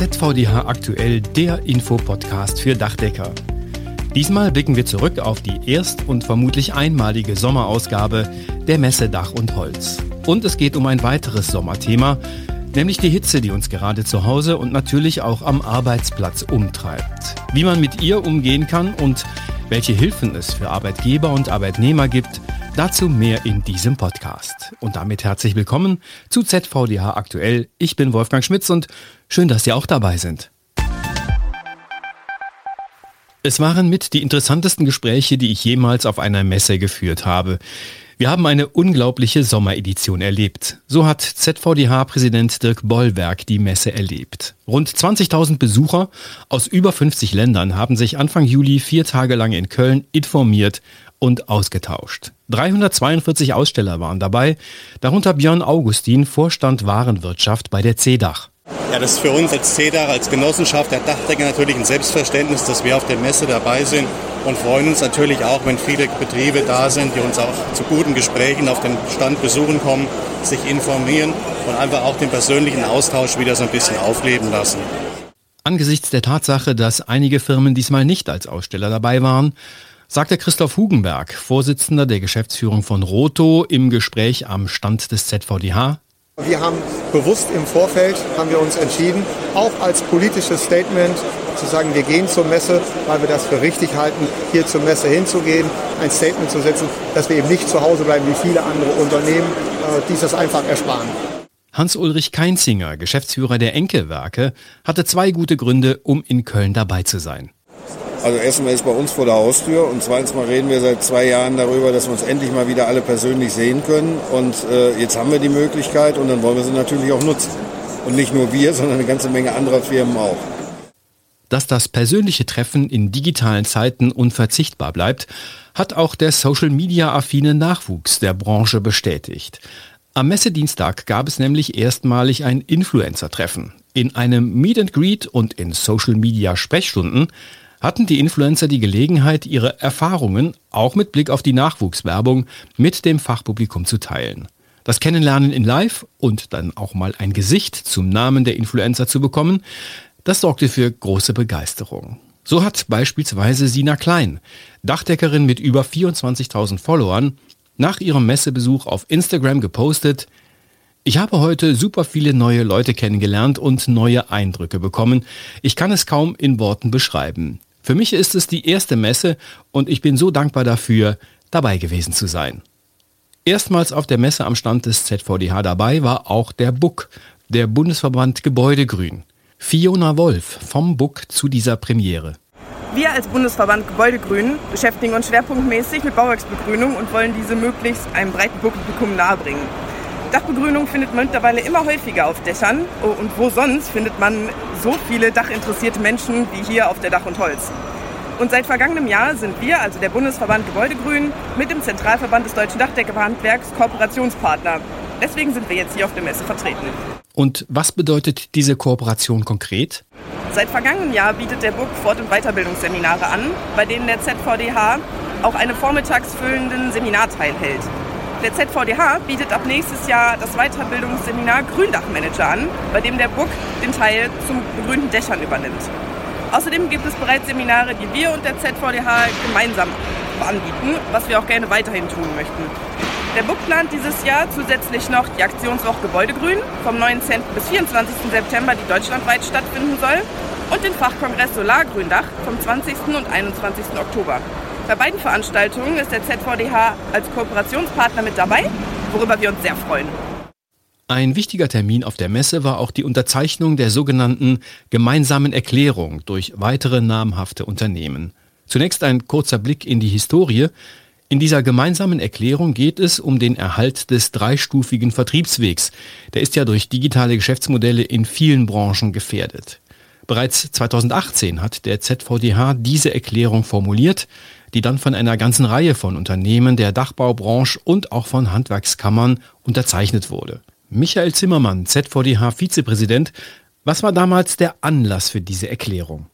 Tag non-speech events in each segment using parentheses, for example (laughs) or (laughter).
ZVDH aktuell der Infopodcast für Dachdecker. Diesmal blicken wir zurück auf die erst und vermutlich einmalige Sommerausgabe der Messe Dach und Holz. Und es geht um ein weiteres Sommerthema, nämlich die Hitze, die uns gerade zu Hause und natürlich auch am Arbeitsplatz umtreibt. Wie man mit ihr umgehen kann und welche Hilfen es für Arbeitgeber und Arbeitnehmer gibt, dazu mehr in diesem Podcast. Und damit herzlich willkommen zu ZVDH aktuell. Ich bin Wolfgang Schmitz und schön, dass Sie auch dabei sind. Es waren mit die interessantesten Gespräche, die ich jemals auf einer Messe geführt habe. Wir haben eine unglaubliche Sommeredition erlebt. So hat ZVDH-Präsident Dirk Bollwerk die Messe erlebt. Rund 20.000 Besucher aus über 50 Ländern haben sich Anfang Juli vier Tage lang in Köln informiert und ausgetauscht. 342 Aussteller waren dabei, darunter Björn Augustin, Vorstand Warenwirtschaft bei der CEDAH. Ja, das ist für uns als CEDAH, als Genossenschaft der Dachdecker natürlich ein Selbstverständnis, dass wir auf der Messe dabei sind und freuen uns natürlich auch, wenn viele Betriebe da sind, die uns auch zu guten Gesprächen auf den Stand besuchen kommen, sich informieren und einfach auch den persönlichen Austausch wieder so ein bisschen aufleben lassen. Angesichts der Tatsache, dass einige Firmen diesmal nicht als Aussteller dabei waren, sagte Christoph Hugenberg, Vorsitzender der Geschäftsführung von Roto, im Gespräch am Stand des ZVDH. Wir haben bewusst im Vorfeld, haben wir uns entschieden, auch als politisches Statement zu sagen, wir gehen zur Messe, weil wir das für richtig halten, hier zur Messe hinzugehen, ein Statement zu setzen, dass wir eben nicht zu Hause bleiben wie viele andere Unternehmen, äh, die das einfach ersparen. Hans-Ulrich Keinzinger, Geschäftsführer der Enkelwerke, hatte zwei gute Gründe, um in Köln dabei zu sein. Also erstmal ist bei uns vor der Haustür und zweitens mal reden wir seit zwei Jahren darüber, dass wir uns endlich mal wieder alle persönlich sehen können. Und äh, jetzt haben wir die Möglichkeit und dann wollen wir sie natürlich auch nutzen. Und nicht nur wir, (laughs) sondern eine ganze Menge anderer Firmen auch. Dass das persönliche Treffen in digitalen Zeiten unverzichtbar bleibt, hat auch der Social-Media-affine Nachwuchs der Branche bestätigt. Am Messedienstag gab es nämlich erstmalig ein Influencer-Treffen. In einem Meet and Greet und in Social-Media-Sprechstunden hatten die Influencer die Gelegenheit, ihre Erfahrungen, auch mit Blick auf die Nachwuchswerbung, mit dem Fachpublikum zu teilen. Das Kennenlernen in Live und dann auch mal ein Gesicht zum Namen der Influencer zu bekommen, das sorgte für große Begeisterung. So hat beispielsweise Sina Klein, Dachdeckerin mit über 24.000 Followern, nach ihrem Messebesuch auf Instagram gepostet, ich habe heute super viele neue Leute kennengelernt und neue Eindrücke bekommen. Ich kann es kaum in Worten beschreiben. Für mich ist es die erste Messe und ich bin so dankbar dafür, dabei gewesen zu sein. Erstmals auf der Messe am Stand des ZVDH dabei war auch der BUK, der Bundesverband Gebäudegrün. Fiona Wolf vom BUK zu dieser Premiere. Wir als Bundesverband Gebäudegrün beschäftigen uns schwerpunktmäßig mit Bauwerksbegrünung und wollen diese möglichst einem breiten Publikum nahebringen. Dachbegrünung findet man mittlerweile immer häufiger auf Dächern. Oh, und wo sonst findet man so viele dachinteressierte Menschen wie hier auf der Dach und Holz? Und seit vergangenem Jahr sind wir, also der Bundesverband Gebäudegrün, mit dem Zentralverband des Deutschen Dachdeckerhandwerks Kooperationspartner. Deswegen sind wir jetzt hier auf der Messe vertreten. Und was bedeutet diese Kooperation konkret? Seit vergangenem Jahr bietet der BUK Fort- und Weiterbildungsseminare an, bei denen der ZVDH auch einen vormittags füllenden Seminarteil hält. Der ZVDH bietet ab nächstes Jahr das Weiterbildungsseminar Gründachmanager an, bei dem der BUK den Teil zum begrünten Dächern übernimmt. Außerdem gibt es bereits Seminare, die wir und der ZVDH gemeinsam anbieten, was wir auch gerne weiterhin tun möchten. Der BUK plant dieses Jahr zusätzlich noch die Aktionswoche Gebäudegrün vom 19. bis 24. September, die deutschlandweit stattfinden soll, und den Fachkongress Solargründach vom 20. und 21. Oktober. Bei beiden Veranstaltungen ist der ZVDH als Kooperationspartner mit dabei, worüber wir uns sehr freuen. Ein wichtiger Termin auf der Messe war auch die Unterzeichnung der sogenannten gemeinsamen Erklärung durch weitere namhafte Unternehmen. Zunächst ein kurzer Blick in die Historie. In dieser gemeinsamen Erklärung geht es um den Erhalt des dreistufigen Vertriebswegs. Der ist ja durch digitale Geschäftsmodelle in vielen Branchen gefährdet. Bereits 2018 hat der ZVDH diese Erklärung formuliert die dann von einer ganzen Reihe von Unternehmen der Dachbaubranche und auch von Handwerkskammern unterzeichnet wurde. Michael Zimmermann, ZVDH-Vizepräsident, was war damals der Anlass für diese Erklärung?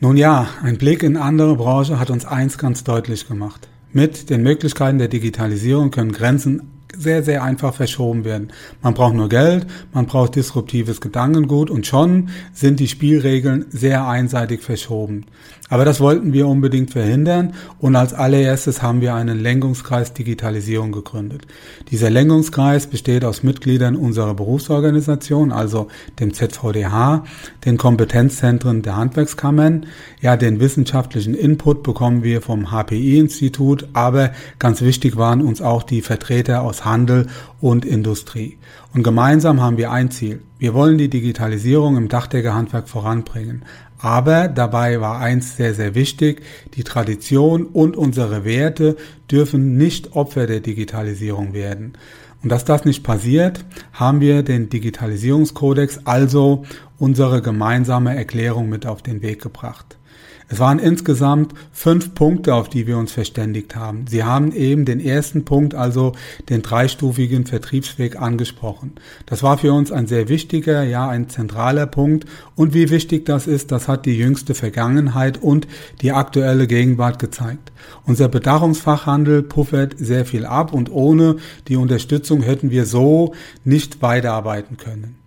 Nun ja, ein Blick in andere Branche hat uns eins ganz deutlich gemacht. Mit den Möglichkeiten der Digitalisierung können Grenzen sehr, sehr einfach verschoben werden. Man braucht nur Geld, man braucht disruptives Gedankengut und schon sind die Spielregeln sehr einseitig verschoben. Aber das wollten wir unbedingt verhindern und als allererstes haben wir einen Lenkungskreis Digitalisierung gegründet. Dieser Lenkungskreis besteht aus Mitgliedern unserer Berufsorganisation, also dem ZVDH, den Kompetenzzentren der Handwerkskammern. Ja, den wissenschaftlichen Input bekommen wir vom HPI-Institut, aber ganz wichtig waren uns auch die Vertreter aus Handel und Industrie. Und gemeinsam haben wir ein Ziel. Wir wollen die Digitalisierung im Dachdeckerhandwerk voranbringen. Aber dabei war eins sehr, sehr wichtig. Die Tradition und unsere Werte dürfen nicht Opfer der Digitalisierung werden. Und dass das nicht passiert, haben wir den Digitalisierungskodex, also unsere gemeinsame Erklärung mit auf den Weg gebracht. Es waren insgesamt fünf Punkte, auf die wir uns verständigt haben. Sie haben eben den ersten Punkt, also den dreistufigen Vertriebsweg angesprochen. Das war für uns ein sehr wichtiger, ja ein zentraler Punkt. Und wie wichtig das ist, das hat die jüngste Vergangenheit und die aktuelle Gegenwart gezeigt. Unser Bedachungsfachhandel puffert sehr viel ab und ohne die Unterstützung hätten wir so nicht weiterarbeiten können.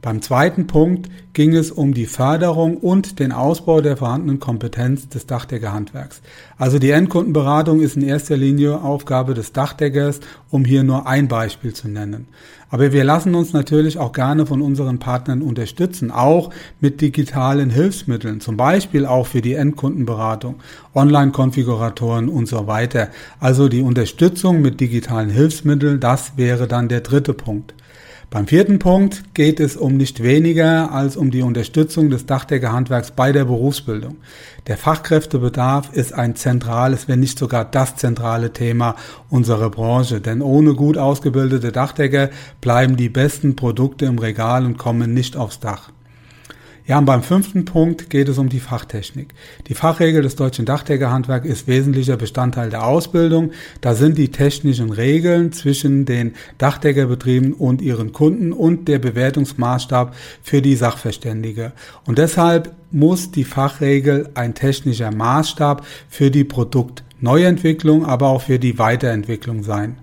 Beim zweiten Punkt ging es um die Förderung und den Ausbau der vorhandenen Kompetenz des Dachdeckerhandwerks. Also die Endkundenberatung ist in erster Linie Aufgabe des Dachdeckers, um hier nur ein Beispiel zu nennen. Aber wir lassen uns natürlich auch gerne von unseren Partnern unterstützen, auch mit digitalen Hilfsmitteln, zum Beispiel auch für die Endkundenberatung, Online-Konfiguratoren und so weiter. Also die Unterstützung mit digitalen Hilfsmitteln, das wäre dann der dritte Punkt. Beim vierten Punkt geht es um nicht weniger als um die Unterstützung des Dachdeckerhandwerks bei der Berufsbildung. Der Fachkräftebedarf ist ein zentrales, wenn nicht sogar das zentrale Thema unserer Branche, denn ohne gut ausgebildete Dachdecker bleiben die besten Produkte im Regal und kommen nicht aufs Dach. Ja, und beim fünften Punkt geht es um die Fachtechnik. Die Fachregel des deutschen Dachdeckerhandwerk ist wesentlicher Bestandteil der Ausbildung. Da sind die technischen Regeln zwischen den Dachdeckerbetrieben und ihren Kunden und der Bewertungsmaßstab für die Sachverständige. Und deshalb muss die Fachregel ein technischer Maßstab für die Produktneuentwicklung, aber auch für die Weiterentwicklung sein.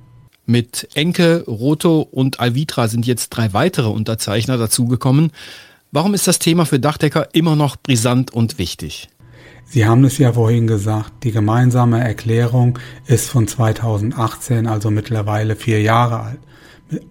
Mit Enke, Roto und Alvitra sind jetzt drei weitere Unterzeichner dazugekommen. Warum ist das Thema für Dachdecker immer noch brisant und wichtig? Sie haben es ja vorhin gesagt, die gemeinsame Erklärung ist von 2018, also mittlerweile vier Jahre alt.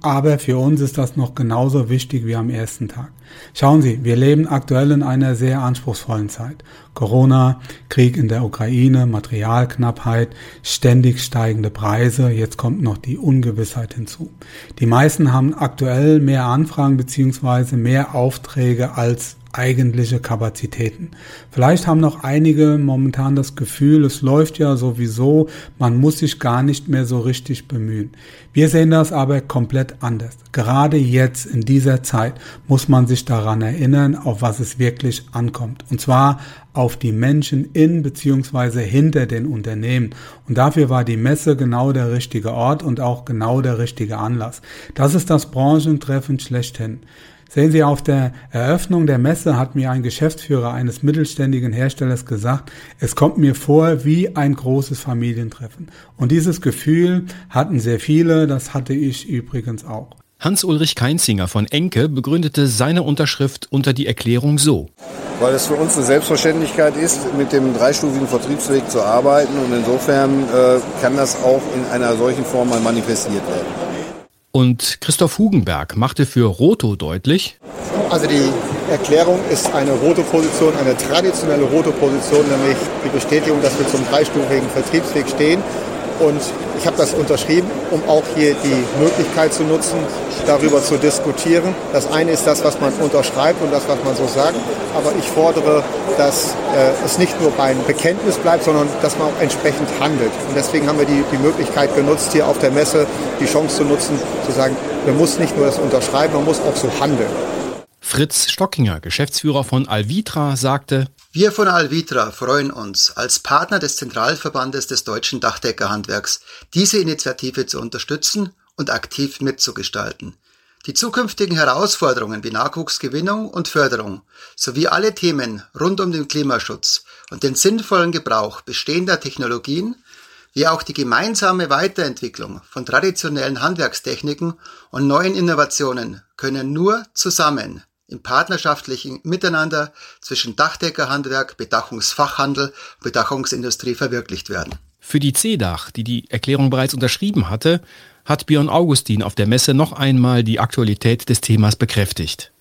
Aber für uns ist das noch genauso wichtig wie am ersten Tag. Schauen Sie, wir leben aktuell in einer sehr anspruchsvollen Zeit. Corona, Krieg in der Ukraine, Materialknappheit, ständig steigende Preise, jetzt kommt noch die Ungewissheit hinzu. Die meisten haben aktuell mehr Anfragen beziehungsweise mehr Aufträge als eigentliche Kapazitäten. Vielleicht haben noch einige momentan das Gefühl, es läuft ja sowieso, man muss sich gar nicht mehr so richtig bemühen. Wir sehen das aber komplett anders. Gerade jetzt in dieser Zeit muss man sich daran erinnern, auf was es wirklich ankommt. Und zwar auf die Menschen in beziehungsweise hinter den Unternehmen. Und dafür war die Messe genau der richtige Ort und auch genau der richtige Anlass. Das ist das Branchentreffen schlechthin. Sehen Sie, auf der Eröffnung der Messe hat mir ein Geschäftsführer eines mittelständigen Herstellers gesagt, es kommt mir vor wie ein großes Familientreffen. Und dieses Gefühl hatten sehr viele, das hatte ich übrigens auch. Hans-Ulrich Keinzinger von Enke begründete seine Unterschrift unter die Erklärung so. Weil es für uns eine Selbstverständlichkeit ist, mit dem dreistufigen Vertriebsweg zu arbeiten und insofern äh, kann das auch in einer solchen Form mal manifestiert werden. Und Christoph Hugenberg machte für Roto deutlich, also die Erklärung ist eine rote Position, eine traditionelle rote Position, nämlich die Bestätigung, dass wir zum dreistufigen Vertriebsweg stehen und ich habe das unterschrieben, um auch hier die Möglichkeit zu nutzen, darüber zu diskutieren. Das eine ist das, was man unterschreibt und das, was man so sagt. Aber ich fordere, dass äh, es nicht nur beim Bekenntnis bleibt, sondern dass man auch entsprechend handelt. Und deswegen haben wir die, die Möglichkeit genutzt, hier auf der Messe die Chance zu nutzen, zu sagen, man muss nicht nur das unterschreiben, man muss auch so handeln. Fritz Stockinger, Geschäftsführer von Alvitra, sagte, wir von Alvitra freuen uns, als Partner des Zentralverbandes des deutschen Dachdeckerhandwerks diese Initiative zu unterstützen und aktiv mitzugestalten. Die zukünftigen Herausforderungen wie Nachwuchsgewinnung und Förderung sowie alle Themen rund um den Klimaschutz und den sinnvollen Gebrauch bestehender Technologien wie auch die gemeinsame Weiterentwicklung von traditionellen Handwerkstechniken und neuen Innovationen können nur zusammen im partnerschaftlichen Miteinander zwischen Dachdeckerhandwerk, Bedachungsfachhandel und Bedachungsindustrie verwirklicht werden. Für die CEDAH, die die Erklärung bereits unterschrieben hatte, hat Björn Augustin auf der Messe noch einmal die Aktualität des Themas bekräftigt.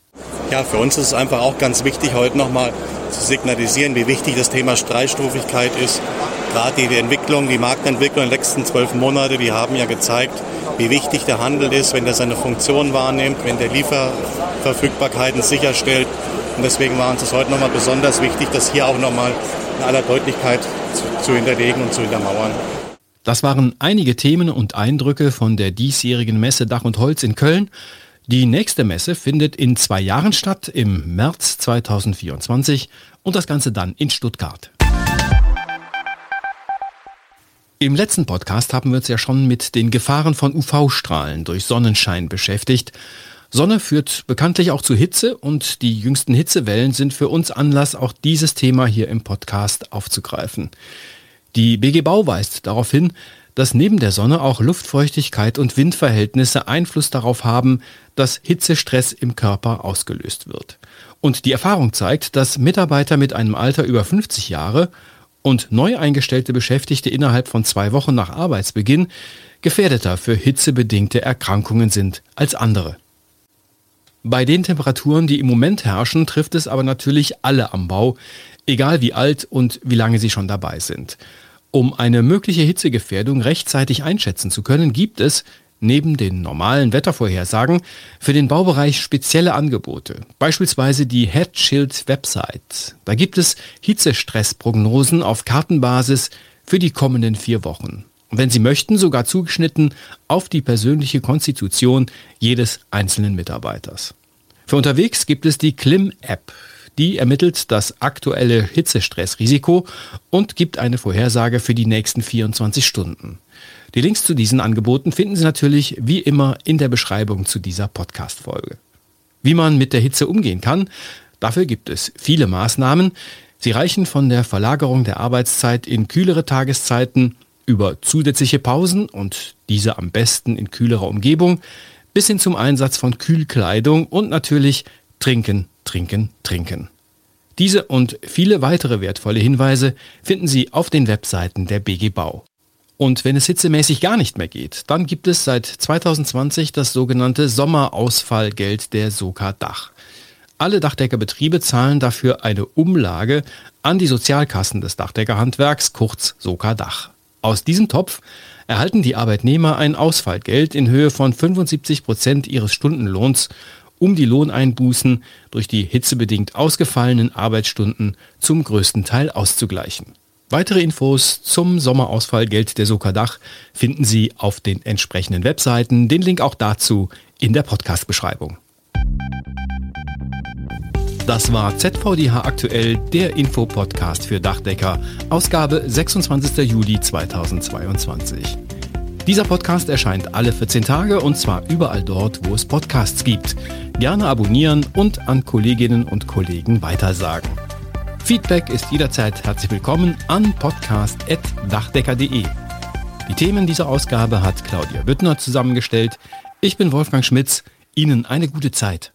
Ja, für uns ist es einfach auch ganz wichtig, heute nochmal zu signalisieren, wie wichtig das Thema Streitstufigkeit ist. Gerade die Entwicklung, die Marktentwicklung in den letzten zwölf Monaten, die haben ja gezeigt, wie wichtig der Handel ist, wenn der seine Funktion wahrnimmt, wenn der Lieferverfügbarkeiten sicherstellt. Und deswegen war uns es heute nochmal besonders wichtig, das hier auch nochmal in aller Deutlichkeit zu, zu hinterlegen und zu hintermauern. Das waren einige Themen und Eindrücke von der diesjährigen Messe Dach und Holz in Köln. Die nächste Messe findet in zwei Jahren statt, im März 2024 und das Ganze dann in Stuttgart. Im letzten Podcast haben wir uns ja schon mit den Gefahren von UV-Strahlen durch Sonnenschein beschäftigt. Sonne führt bekanntlich auch zu Hitze und die jüngsten Hitzewellen sind für uns Anlass, auch dieses Thema hier im Podcast aufzugreifen. Die BG Bau weist darauf hin, dass neben der Sonne auch Luftfeuchtigkeit und Windverhältnisse Einfluss darauf haben, dass Hitzestress im Körper ausgelöst wird. Und die Erfahrung zeigt, dass Mitarbeiter mit einem Alter über 50 Jahre und neu eingestellte Beschäftigte innerhalb von zwei Wochen nach Arbeitsbeginn gefährdeter für hitzebedingte Erkrankungen sind als andere. Bei den Temperaturen, die im Moment herrschen, trifft es aber natürlich alle am Bau, egal wie alt und wie lange sie schon dabei sind. Um eine mögliche Hitzegefährdung rechtzeitig einschätzen zu können, gibt es neben den normalen Wettervorhersagen für den Baubereich spezielle Angebote. Beispielsweise die Headshield Website. Da gibt es Hitzestressprognosen auf Kartenbasis für die kommenden vier Wochen. Und wenn Sie möchten, sogar zugeschnitten auf die persönliche Konstitution jedes einzelnen Mitarbeiters. Für unterwegs gibt es die Klim-App. Die ermittelt das aktuelle Hitzestressrisiko und gibt eine Vorhersage für die nächsten 24 Stunden. Die Links zu diesen Angeboten finden Sie natürlich wie immer in der Beschreibung zu dieser Podcast-Folge. Wie man mit der Hitze umgehen kann, dafür gibt es viele Maßnahmen. Sie reichen von der Verlagerung der Arbeitszeit in kühlere Tageszeiten über zusätzliche Pausen und diese am besten in kühlerer Umgebung bis hin zum Einsatz von Kühlkleidung und natürlich Trinken, Trinken, Trinken. Diese und viele weitere wertvolle Hinweise finden Sie auf den Webseiten der BG Bau. Und wenn es hitzemäßig gar nicht mehr geht, dann gibt es seit 2020 das sogenannte Sommerausfallgeld der Soka Dach. Alle Dachdeckerbetriebe zahlen dafür eine Umlage an die Sozialkassen des Dachdeckerhandwerks, kurz Soka Dach. Aus diesem Topf erhalten die Arbeitnehmer ein Ausfallgeld in Höhe von 75 Prozent ihres Stundenlohns, um die Lohneinbußen durch die hitzebedingt ausgefallenen Arbeitsstunden zum größten Teil auszugleichen. Weitere Infos zum Sommerausfallgeld der Sokadach finden Sie auf den entsprechenden Webseiten. Den Link auch dazu in der Podcast-Beschreibung. Das war ZVDH aktuell, der Infopodcast für Dachdecker, Ausgabe 26. Juli 2022. Dieser Podcast erscheint alle 14 Tage und zwar überall dort, wo es Podcasts gibt. Gerne abonnieren und an Kolleginnen und Kollegen weitersagen. Feedback ist jederzeit herzlich willkommen an podcast.dachdecker.de. Die Themen dieser Ausgabe hat Claudia Büttner zusammengestellt. Ich bin Wolfgang Schmitz. Ihnen eine gute Zeit.